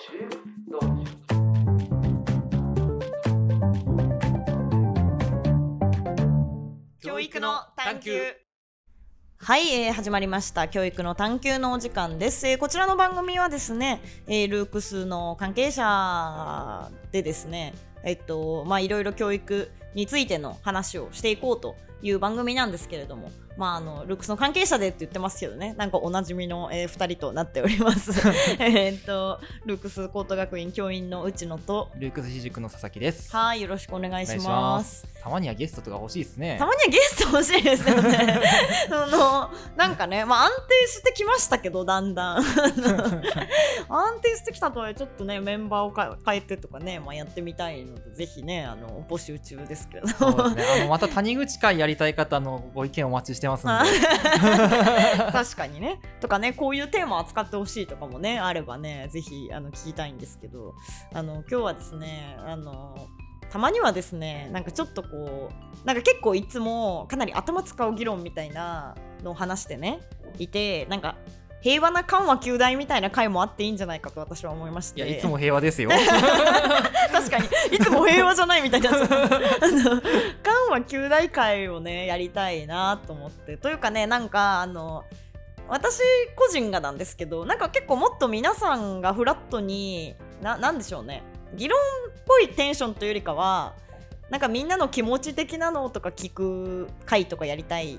しょう教育の探求。はい、えー始まりました。教育の探求のお時間です、えーこちらの番組はですね、えールークスの関係者でですねえっとまあいろいろ教育についての話をしていこうという番組なんですけれどもまああのルークスの関係者でって言ってますけどねなんかおなじみの、え2人となっております えっとルークス高等学院教員の内野とルークス私塾の佐々木です。はいよろしくお願いしまますす。たまにはゲストとか欲しいですね。たまにはゲスト欲しいですよね。そのなんかね、まあ、安定してきましたけどだんだん 安定してきたとはちょっとねメンバーをか変えてとかね、まあ、やってみたいのでぜひねあの募集中ですけれどね。あのまた谷口会やりたい方のご意見お待ちしてますんで。確かにね。とかねこういうテーマを扱ってほしいとかもねあればねぜひあの聞きたいんですけど。あの今日はですねあのたまにはですねなんかちょっとこうなんか結構いつもかなり頭使う議論みたいなのを話してねいてなんか平和な緩和旧大みたいな回もあっていいんじゃないかと私は思いまして。いやいつも平和ですよ。確かに。いつも平和じゃないみたいな。あの緩和旧大会をねやりたいなと思って。というかねなんかあの私個人がなんですけどなんか結構もっと皆さんがフラットにななんでしょうね。議論っぽいテンションというよりかはなんかみんなの気持ち的なのとか聞く回とかやりたい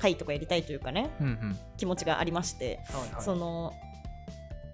回とかやりたいというかねうんうん。気持ちがありましてはいはいその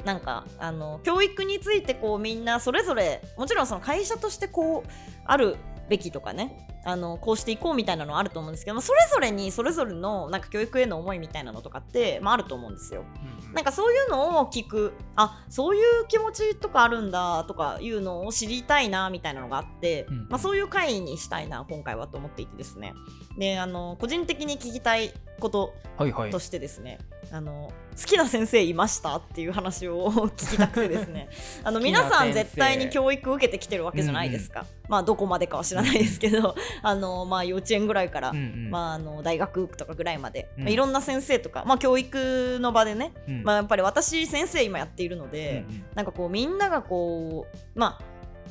なんかあの教育についてこうみんなそれぞれもちろんその会社としてこうあるべきとかねあのこうしていこうみたいなのはあると思うんですけど、まあ、それぞれにそれぞれのなんか教育への思いみたいなのとかって、まあ、あると思うんですよ。うん。うんなんかそういうのを聞くあそういう気持ちとかあるんだとかいうのを知りたいなみたいなのがあって、うんまあ、そういう回にしたいな今回はと思っていてですね。であの個人的に聞きたいことはいはい。と。してですね、あの好きな先生いましたっていう話を聞きたくてですね。あの皆さん絶対に教育受けてきてるわけじゃないですか、まあどこまでかは知らないですけどあの、まあ、幼稚園ぐらいから、うんうん。まあ、あの大学とかぐらいまで、うん。まあ、いろんな先生とか、まあ、教育の場でね、うん。まあ、やっぱり私先生今やっているので、うんうん。なんかこうみんながこうまあ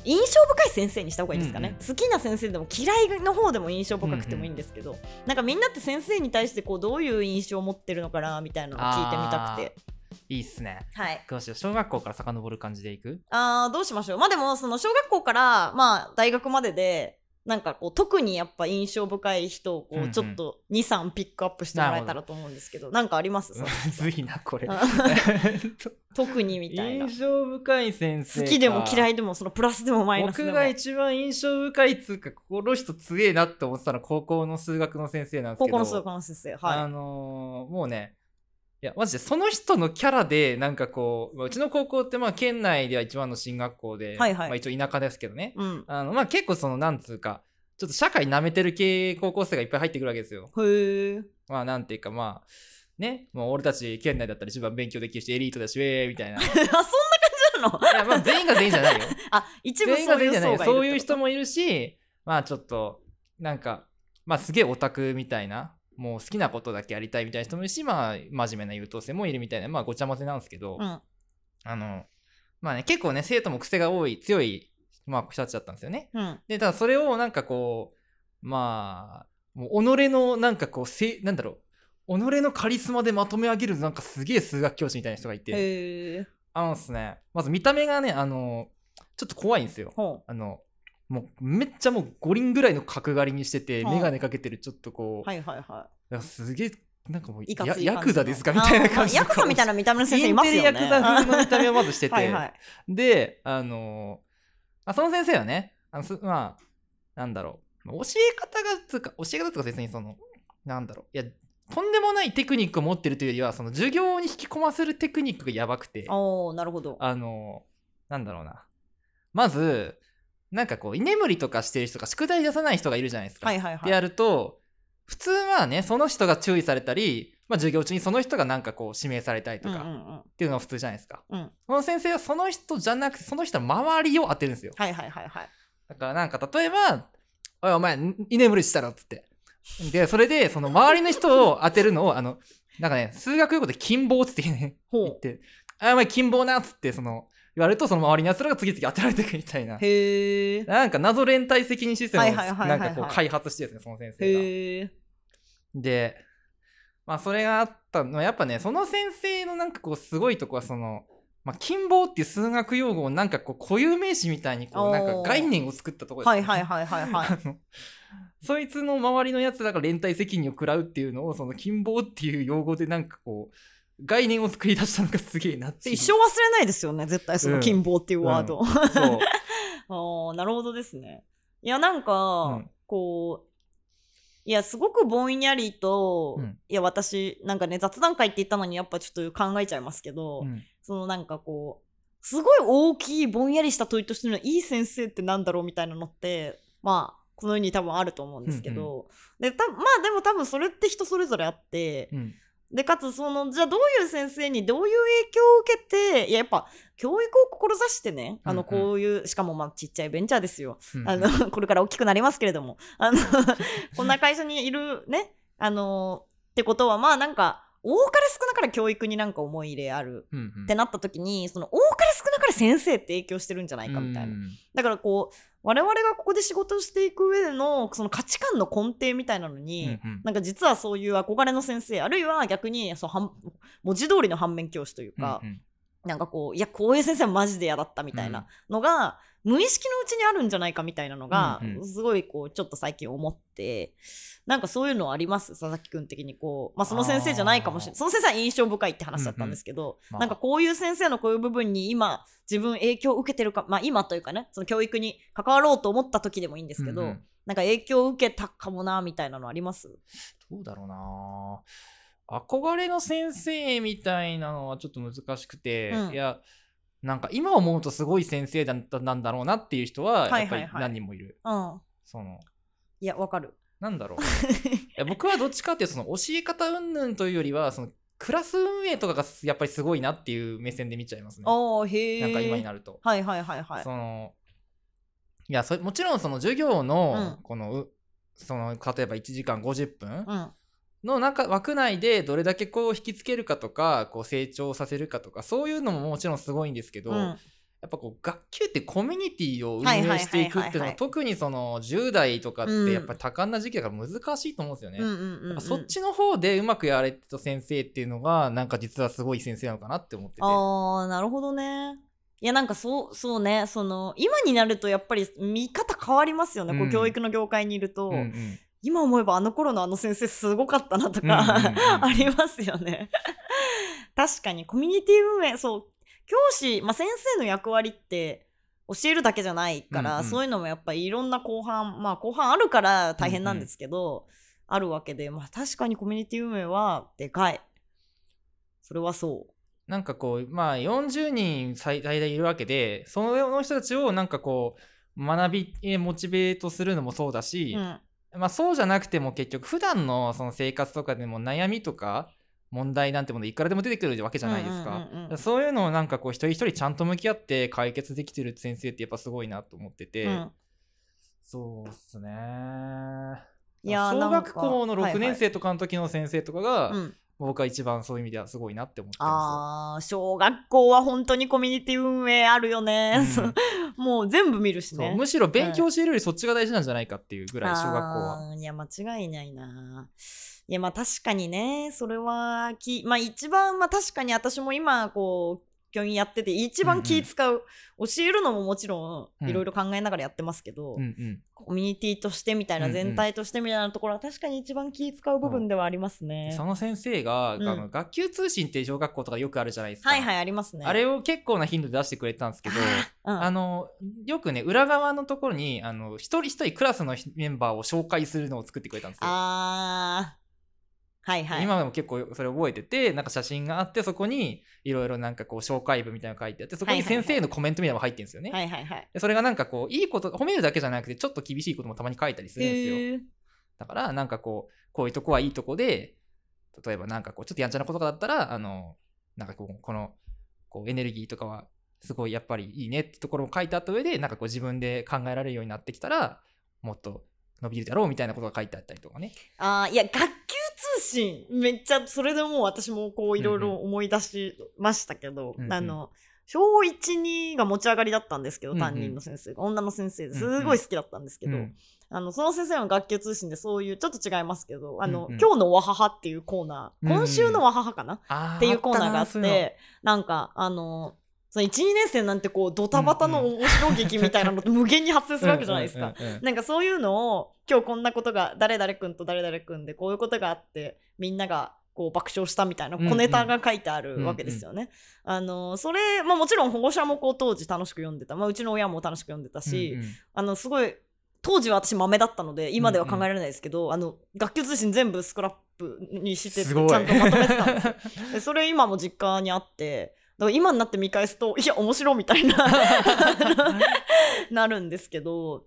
印象深い先生にした方がいいですかね、うん好きな先生でも嫌いの方でも印象深くてもいいんですけど、なんかみんなって先生に対してこうどういう印象を持ってるのかなみたいなのを聞いてみたくて。いいっすね。はい。どうしよう小学校から遡る感じでいく？あーどうしましょう？まあでもその小学校からまあ大学まででなんかこう特にやっぱ印象深い人をこうんううん。ちょっと23ピックアップしてもらえたらと思うんですけどなんかあります？むずいな、これ。あ。特にみたいな。印象深い先生か。好きでも嫌いでもそのプラスでもマイナスでも。僕が一番印象深いっつうか、この人強えなって思ってたのは高校の数学の先生なんですけど。高校の数学の先生はい。あのーもうね、いや、マジでその人のキャラで、なんかこう、まあうちの高校ってまあ県内では一番の進学校で、はいはいまあ一応田舎ですけどね。うんあの、まあ結構その、なんつうか、ちょっと社会舐めてる系高校生がいっぱい入ってくるわけですよ。へえまあなんていうかまあ、ね、もう俺たち県内だったら一番勉強できるし、エリートだし、ウェーみたいな。い あそんな感じなの？や、まあ全員が全員じゃないよ。あ一部全員が全員じゃないよ。そういう人ももいるし、まあちょっと、なんか、まあすげえオタクみたいな、もう好きなことだけやりたいみたいな人もいるし、まあ真面目な優等生もいるみたいな、まあごちゃ混ぜなんですけど、うん。あの、まあね、結構ね、生徒も癖が多い、強い、まあ人たちだったんですよね。うん。で、ただそれをなんかこう、まあ、もう己のなんかこう、せなんだろう、己のカリスマでまとめ上げるなんかすげえ数学教師みたいな人がいて、あのですね、まず見た目がね、あの、ちょっと怖いんですよ。ほあの、もうめっちゃもう5輪ぐらいの角刈りにしてて、はあ眼鏡かけてるちょっとこう、うはいはいはなんかすげえ、なんかもうやヤクザですかみたいな感じヤクザみたいな見た目の先生いますよね。ヤクザ風の見た目をまずしてて、はいはい。で、あのあその先生はね、あのすまあ、なんだろう、教え方がつうか、教え方とか別にその、なんだろう、いや、とんでもないテクニックを持ってるというよりは、その授業に引き込ませるテクニックがやばくて、おおなるほど。あのなんだろうな。まず、なんかこう、居眠りとかしてる人が宿題出さない人がいるじゃないですか。はいはいはいでやると、普通はね、その人が注意されたり、まあ、授業中にその人がなんかこう指名されたりとかうんうんうんっていうのが普通じゃないですか。うんその先生はその人じゃなくて、その人の周りを当てるんですよ。はいはいはいはいだからなんか例えば、おいお前、居眠りしたろっつって。で、それで、その周りの人を当てるのを、あの、なんかね、数学用語で金棒っつってね、ほう言って、あ、お前金棒なっつって、その、言われるとその周りのやつらが次々当てられていくみたいな。へえなんか謎連帯責任システムをなんかこう開発してですねその先生が。へえでまあそれがあったのはやっぱねその先生のなんかこうすごいとこはその、まあ、金棒っていう数学用語をなんかこう固有名詞みたいにこうなんか概念を作ったところですね。はいはいはいはいはい そいつの周りのやつらが連帯責任を食らうっていうのをその金棒っていう用語でなんかこう概念を作り出したのがすげえなって一生忘れないですよね絶対その金棒っていうワード、そう。ああなるほどですね。いやなんか、うん。こういやすごくぼんやりと、うん。いや私なんかね雑談会って言ったのにやっぱちょっと考えちゃいますけど、うん。そのなんかこうすごい大きいぼんやりした問いとしてのいい先生ってなんだろうみたいなのってまあこの世に多分あると思うんですけど、でたまあでも多分それって人それぞれあって、うんでかつそのじゃあどういう先生にどういう影響を受けていややっぱ教育を志してねあのうんうん。こういう、しかもまあちっちゃいベンチャーですよ。うんあの これから大きくなりますけれども。あのこんな会社にいるねあのってことはまあなんか多かれ少なかれ教育になんか思い入れある。うんうん。ってなった時にその多かれ少なかれ先生って影響してるんじゃないかみたいな。うん。だからこう我々がここで仕事をしていく上でのその価値観の根底みたいなのに、うんうん。なんか実はそういう憧れの先生あるいは逆にそう反文字通りの反面教師というか、うんうんなんかこういやこういう先生はマジで嫌だったみたいなのが、無意識のうちにあるんじゃないかみたいなのが、うんうん。すごいこうちょっと最近思ってなんかそういうのあります？佐々木君的にこう、まあ、その先生じゃないかもしれない。その先生は印象深いって話だったんですけど、まあ。なんかこういう先生のこういう部分に今自分影響を受けてるかまあ今というかねその教育に関わろうと思った時でもいいんですけど、うんうん。なんか影響を受けたかもなみたいなのあります？どうだろうな憧れの先生みたいなのはちょっと難しくて、うん。いやなんか今思うとすごい先生だったなんだろうなっていう人はやっぱりはい。はいはい何人もいる、うん。そのいやわかる。なんだろう。いや僕はどっちかっていうとその教え方云々というよりはそのクラス運営とかがやっぱりすごいなっていう目線で見ちゃいますね。ああへえなんか今になると、はいはいはいはい。そのいやそれもちろんその授業のうん。この、うその例えば1時間50分うんの中枠内でどれだけこう引きつけるかとかこう成長させるかとかそういうのももちろんすごいんですけど、うん。やっぱこう学級ってコミュニティを運営していくっていうのは特にその10代とかっうんてやっぱり多感な時期だから難しいと思うんですよね。そっちの方でうまくやられてた先生っていうのがなんか実はすごい先生なのかなって思ってて。ああなるほどね。いやなんかそうそうね。その今になるとやっぱり見方変わりますよね、こううん。教育の業界にいると、うんうん今思えばあの頃のあの先生すごかったなとか、うんうんうん ありますよね。確かにコミュニティ運営そう教師、まあ、先生の役割って教えるだけじゃないから、うんうん。そういうのもやっぱりいろんな後半まあ後半あるから大変なんですけど、あるわけで、まあ、確かにコミュニティ運営はでかい。それはそう。なんかこうまあ40人最大でいるわけでその人たちをなんかこう学びへモチベートするのもそうだし、うんまあそうじゃなくても結局普段のその生活とかでも悩みとか問題なんてものいくらでも出てくるわけじゃないですか。うんうんうんうんそういうのをなんかこう一人一人ちゃんと向き合って解決できてる先生ってやっぱすごいなと思ってて、うんそうっすね。いやー小学校の6年生とかの時の先生とかが、うん僕は一番そういう意味ではすごいなって思ってまあー小学校は本当にコミュニティ運営あるよね、うん。もう全部見るしね。むしろ勉強教えるよりそっちが大事なんじゃないかっていうぐらい小学校は。いや間違いないな。いやまあ確かにね。それはきまあ一番まあ確かに私も今こう教員やってて一番気使う、教えるのももちろうん。んいろいろ考えながらやってますけど、うんうん。コミュニティとしてみたいなうんうん。全体としてみたいなところは確かに一番気使う部分ではありますね、その先生が、学級通信って小学校とかよくあるじゃないですか。はいはいありますね。あれを結構な頻度で出してくれてたんですけど、うん。あのよくね裏側のところにあの一人一人クラスのメンバーを紹介するのを作ってくれたんですよ。あーはいはい今でも結構それ覚えててなんか写真があってそこにいろいろなんかこう紹介文みたいなの書いてあってそこに先生のコメントみたいなのが入ってるんですよね。はいはいはいでそれがなんかこういいこと褒めるだけじゃなくてちょっと厳しいこともたまに書いたりするんですよ。だからなんかこうこういうとこはいいとこで例えばなんかこうちょっとやんちゃなこととかだったらあのなんかこうこのこうエネルギーとかはすごいやっぱりいいねってところを書いてあった上でなんかこう自分で考えられるようになってきたらもっと伸びるだろうみたいなことが書いてあったりとかね。あーいや学級通信めっちゃそれでもう私もこういろいろ思い出しましたけど、うんうんあの小12が持ち上がりだったんですけどうんうん。担任の先生が、女の先生ですごい好きだったんですけど、うんあのその先生の学級通信でそういうちょっと違いますけど「あのうん。うん今日のわはは」っていうコーナー、うんうん。今週のわははかな？あーっていうコーナーがあってなんかあのその12年生なんてこうドタバタの面白劇みたいなのって無限に発生するわけじゃないですか。うんうんうんうん。なんかそういうのを今日こんなことが誰々君と誰々君でこういうことがあってみんながこう爆笑したみたいなうんうん。小ネタが書いてあるわけですよね。あのそれ、まあ、もちろん保護者もこう当時楽しく読んでた、まあ、うちの親も楽しく読んでたし、うんうん。あのすごい当時は私豆だったので今では考えられないですけど、あの学級通信全部スクラップにしてちゃんとまとめてたんですよ。でそれ今も実家にあってだから今になって見返すといや面白いみたいな なるんですけど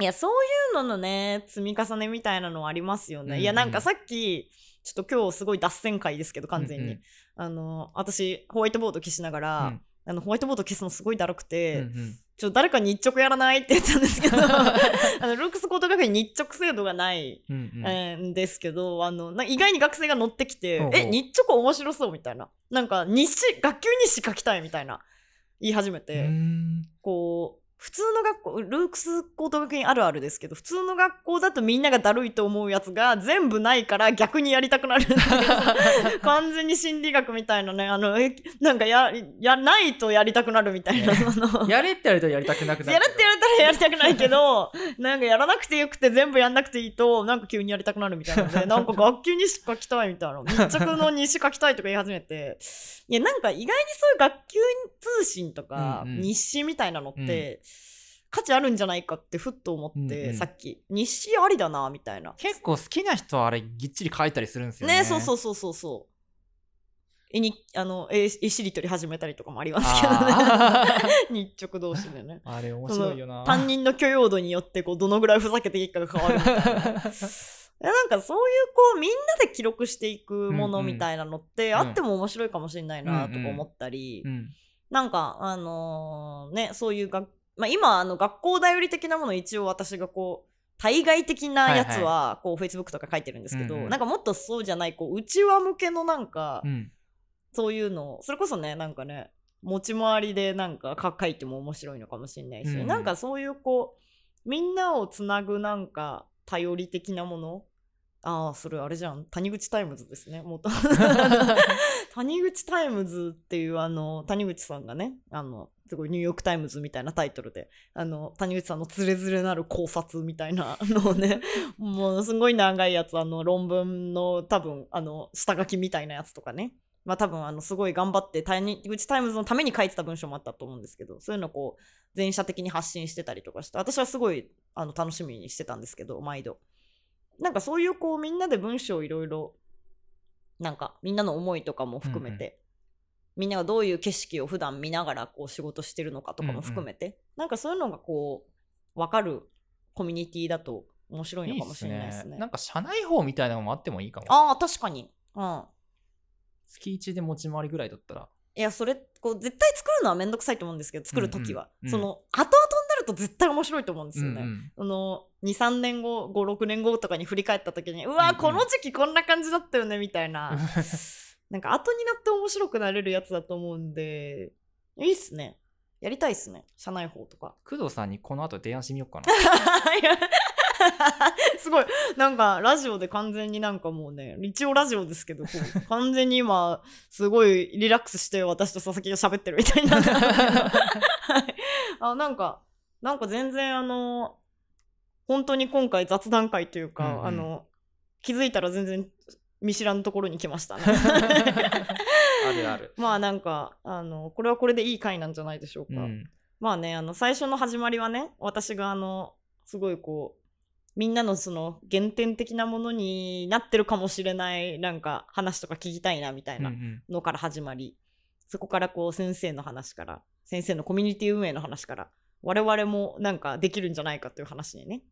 いやそういうののね積み重ねみたいなのはありますよね。うんうん。いやなんかさっきちょっと今日すごい脱線会ですけど完全に、うんうん。あの私ホワイトボード消しながら、うん。あのホワイトボード消すのすごいだるくて、うんうん。ちょ誰か日直やらないって言ったんですけど あのルークス高等学院日直制度がないうんですけどあのな意外に学生が乗ってきて「ほうほう。え日直面白そう」みたいな。なんか日誌学級日誌書きたいみたいな言い始めて、こう普通の学校ルークス高等学院あるあるですけど普通の学校だとみんながだるいと思うやつが全部ないから逆にやりたくなる完全に心理学みたいなね。あのえなんかややないとやりたくなるみたいな。やれってやるとやりたくなくなるやるって言われたらやりたくないけど、なんかやらなくてよくて全部やんなくていいと、なんか急にやりたくなるみたいなので、なんか学級にし書きたいみたいな、密着の。日誌書きたいとか言い始めて、いや、なんか意外にそういう学級通信とか、うんうん日誌みたいなのって、価値あるんじゃないかってふっと思って、うんうんさっき、日誌ありだな、みたいな。結構好きな人はあれぎっちり書いたりするんですよねねそうそうそうそうそう。絵に、あの、絵絵しりとり始めたりとかもありますけどね。日直同士でね。あれ面白いよな担任の許容度によってこうどのぐらいふざけていいかが変わるみたいな。なんかそういうこうみんなで記録していくものみたいなのってうんうんあっても面白いかもしれないなとか思ったり、うんなんかあのーねそういうが、まあ、今あの学校だより的なものを一応私がこう対外的なやつはこう Facebook とか書いてるんですけど、うんうん。なんかもっとそうじゃないこう内輪向けのなんか、うん。そういうのをそれこそねなんかね持ち回りでなんかか書いても面白いのかもしれないし、うん。なんかそういうこうみんなをつなぐなんか便り的なものああそれあれじゃん。谷口タイムズですね。もっと 谷口タイムズっていうあの谷口さんがねあのすごいニューヨーク・タイムズみたいなタイトルであの谷口さんのつれづれなる考察みたいな のをねもうすごい長いやつあの論文の多分あの下書きみたいなやつとかね。まあ多分あのすごい頑張って谷口タイムズのために書いてた文章もあったと思うんですけどそういうのをこう全社的に発信してたりとかして私はすごいあの楽しみにしてたんですけど毎度なんかそういうこうみんなで文章をいろいろなんかみんなの思いとかも含めて、みんながどういう景色を普段見ながらこう仕事してるのかとかも含めて、なんかそういうのがこう分かるコミュニティだと面白いのかもしれないですね。なんか社内法みたいなのもあってもいいかも。ああ確かに。うん。月1で持ち回りぐらいだったら。いやそれこう絶対作るのはめんどくさいと思うんですけど作る時は、うんうんその後々と絶対面白いと思うんですよね。うんの23年後56年後とかに振り返った時にうわ、この時期こんな感じだったよねみたいな。なんか後になって面白くなれるやつだと思うんでいいっすね。やりたいっすね。社内法とか。工藤さんにこの後提案してみようかな。すごい。なんかラジオで完全になんかもうね一応ラジオですけど完全に今すごいリラックスして私と佐々木が喋ってるみたいになあなんかなんか全然あの本当に今回雑談会というか、うんうん。あの気づいたら全然見知らぬところに来ましたね。あるある、まあなんかあのこれはこれでいい回なんじゃないでしょうか、うん、まあねあの最初の始まりはね私があのすごいこうみんなのその原点的なものになってるかもしれないなんか話とか聞きたいなみたいなうんうん。のから始まり、そこからこう先生の話から先生のコミュニティ運営の話から我々もなんかできるんじゃないかという話にね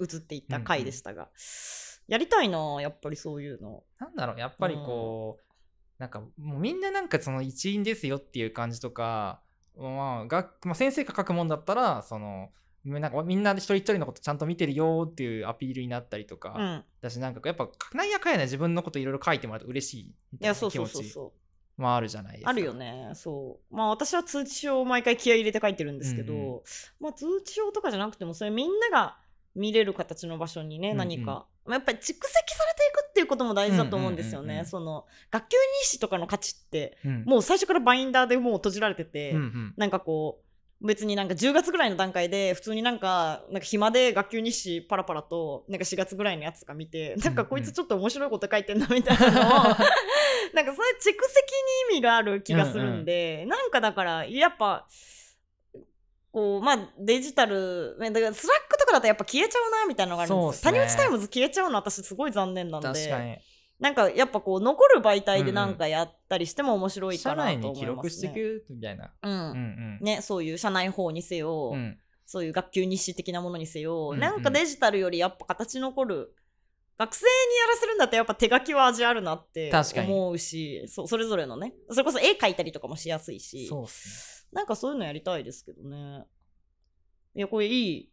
移っていった回でしたが、やりたいなやっぱりそういうの。なんだろうやっぱりこう、なんかもうみんななんかその一員ですよっていう感じとか、まあ、学まあ先生が書くもんだったらそのなんかみんな一人一人のことちゃんと見てるよっていうアピールになったりとか、うん。だしなんかやっぱなんやかんやね自分のこといろいろ書いてもらうと嬉しいみいやそうたいな気持ちそうそうそうもあるじゃないですか。あるよね。そう。まあ私は通知表を毎回気合い入れて書いてるんですけど、うんうん。まあ通知表とかじゃなくてもそれみんなが見れる形の場所にね、うんうん。何か、まあ、やっぱり蓄積されていくっていうことも大事だと思うんですよね、うんうんうんうん。その学級日誌とかの価値ってうん。もう最初からバインダーでもう閉じられてて、うんうん。なんかこう別になんか10月ぐらいの段階で普通になんかなんか暇で学級日誌パラパラとなんか4月ぐらいのやつとか見てなんかこいつちょっと面白いこと書いてんなみたいなのをなんかそういう蓄積に意味がある気がするんで、なんかだからやっぱこうまあデジタルねだからスラックとかだとやっぱ消えちゃうなみたいなのがあるんですよ。谷口タイムズ消えちゃうの私すごい残念なんでなんかやっぱこう残る媒体でなんかやったりしても面白いかなと思います、ね、に記録していくみたいな。うん。うんうん。ね、そういう社内法にせよ、うん。そういう学級日誌的なものにせよ、うんうん。なんかデジタルよりやっぱ形残る学生にやらせるんだったらやっぱ手書きは味あるなって思うしそうそれぞれのね。それこそ絵描いたりとかもしやすいし。そうっすなんかそういうのやりたいですけどね。いやこれいい。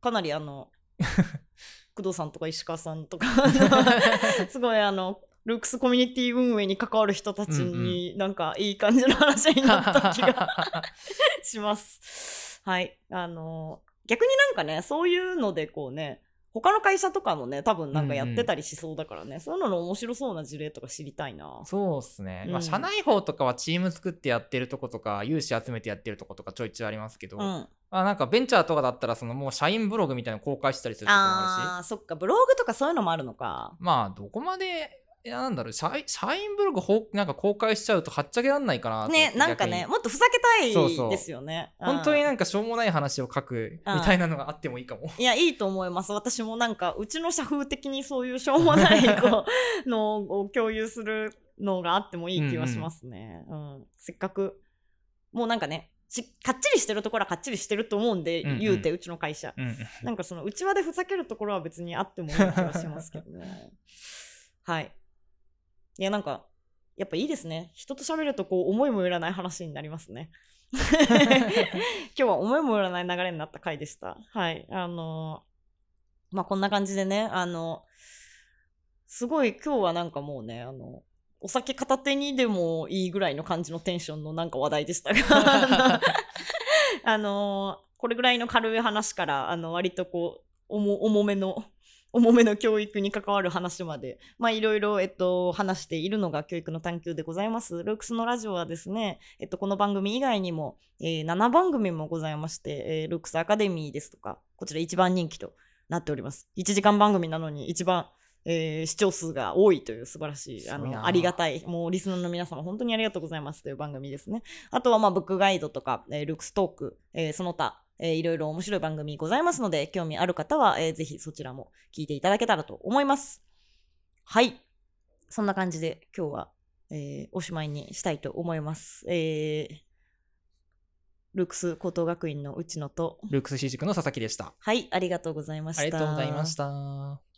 かなりあの 工藤さんとか石川さんとか すごいあのルークスコミュニティ運営に関わる人たちになんかいい感じの話になった気がします。はい。あの、逆になんかね、そういうのでこうね、他の会社とかもね、多分なんかやってたりしそうだからね、そういうのの面白そうな事例とか知りたいな。そうっすね。まあ、うん社内法とかはチーム作ってやってるとことか、有志集めてやってるとことかちょいちょいありますけど、うん。まあ、なんかベンチャーとかだったら、そのもう社員ブログみたいなの公開したりするとこもあるし、あー、そっか、ブログとかそういうのもあるのか。まあ、どこまで、なんだろう社員、社員ブログほうなんか公開しちゃうとはっちゃけらんないかなね、なんかね、もっとふざけたいそうそうですよね。本当にうんなんかしょうもない話を書くみたいなのがあってもいいかも。いや、いいと思います。私もなんか、うちの社風的にそういうしょうもないこうのを共有するのがあってもいい気はしますね。うんせっかく、もうなんかね、しかっちりしてるところはかっちりしてると思うんで、うんうん言うて、うちの会社。うん、なんかその、内輪でふざけるところは別にあってもいい気はしますけどね。はい。いや、なんか、やっぱいいですね。人と喋るとこう、思いもよらない話になりますね。今日は思いもよらない流れになった回でした。はい。あのーまあ、こんな感じでね、あの、すごい今日はなんかもうね、あの、お酒片手にでもいいぐらいの感じのテンションのなんか話題でしたが、あのーこれぐらいの軽い話から、あの、割とこう、重重めの、重めの教育に関わる話まで、まあいろいろ、えっと、話しているのが教育の探求でございます。ルークスのラジオはですね、えっと、この番組以外にも、えー7番組もございまして、えールークスアカデミーですとか、こちら一番人気となっております。1時間番組なのに一番、えー視聴数が多いという素晴らしい、あの、ありがたい、もうリスナーの皆様本当にありがとうございますという番組ですね。あとは、まあ、ブックガイドとか、えールークストーク、えーその他、えーいろいろ面白い番組ございますので、興味ある方は、えーぜひそちらも聞いていただけたらと思います。はい。そんな感じで今日は、えーおしまいにしたいと思います。えールークス高等学院の内野と、ルークスシー塾の佐々木でした。はい、ありがとうございました。ありがとうございました。